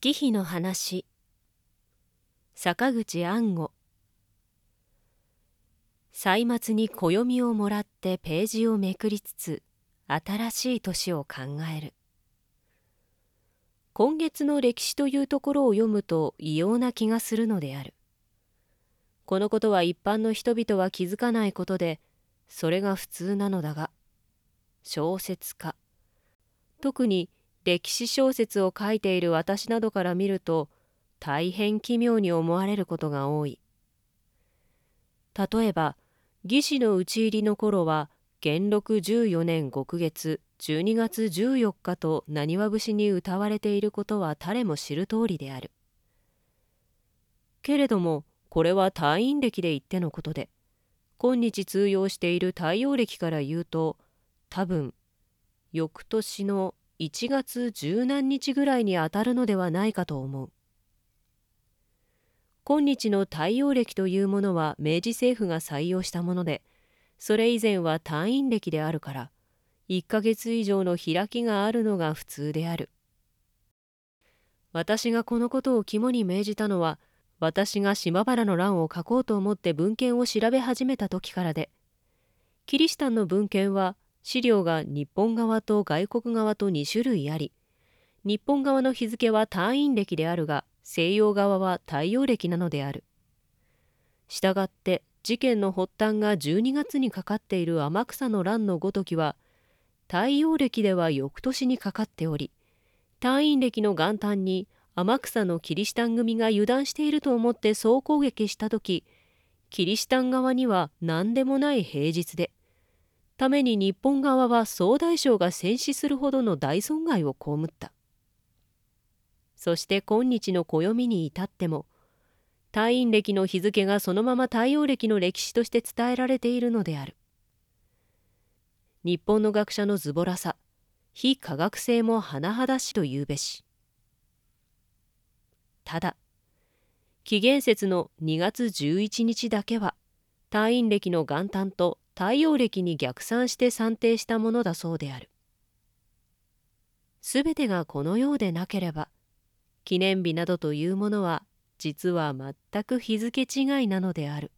月日の話。坂口安吾。歳末に暦をもらってページをめくりつつ新しい年を考える。今月の歴史というところを読むと異様な気がするのである。このことは一般の人々は気づかないことでそれが普通なのだが小説家。特に歴史小説を書いている私などから見ると大変奇妙に思われることが多い。例えば義士の討ち入りの頃は元禄14年極月12月14日と浪花節に歌われていることは誰も知る通りである。けれどもこれは退院歴で言ってのことで今日通用している太陽暦から言うと多分翌年の1月十何日ぐらいにあたるのではないかと思う。今日の太陽暦というものは明治政府が採用したもので、それ以前は単位暦であるから、1ヶ月以上の開きがあるのが普通である。私がこのことを肝に銘じたのは、私が島原の乱を書こうと思って文献を調べ始めた時からで、キリシタンの文献は資料が日本側と外国側と2種類あり、日本側の日付は単位暦であるが、西洋側は太陽暦なのである。したがって事件の発端が12月にかかっている天草の乱のごときは、太陽暦では翌年にかかっており、単位暦の元旦に天草のキリシタン組が油断していると思って総攻撃した時キリシタン側には何でもない平日でために日本側は総大将が戦死するほどの大損害を被った。そして今日の暦に至っても退院暦の日付がそのまま太陽暦の歴史として伝えられているのである。日本の学者のズボラさ非科学性も甚だしと言うべし。ただ紀元節の2月11日だけは退院暦の元旦と太陽暦に逆算して算定したものだそうである。すべてがこのようでなければ記念日などというものは実は全く日付違いなのである。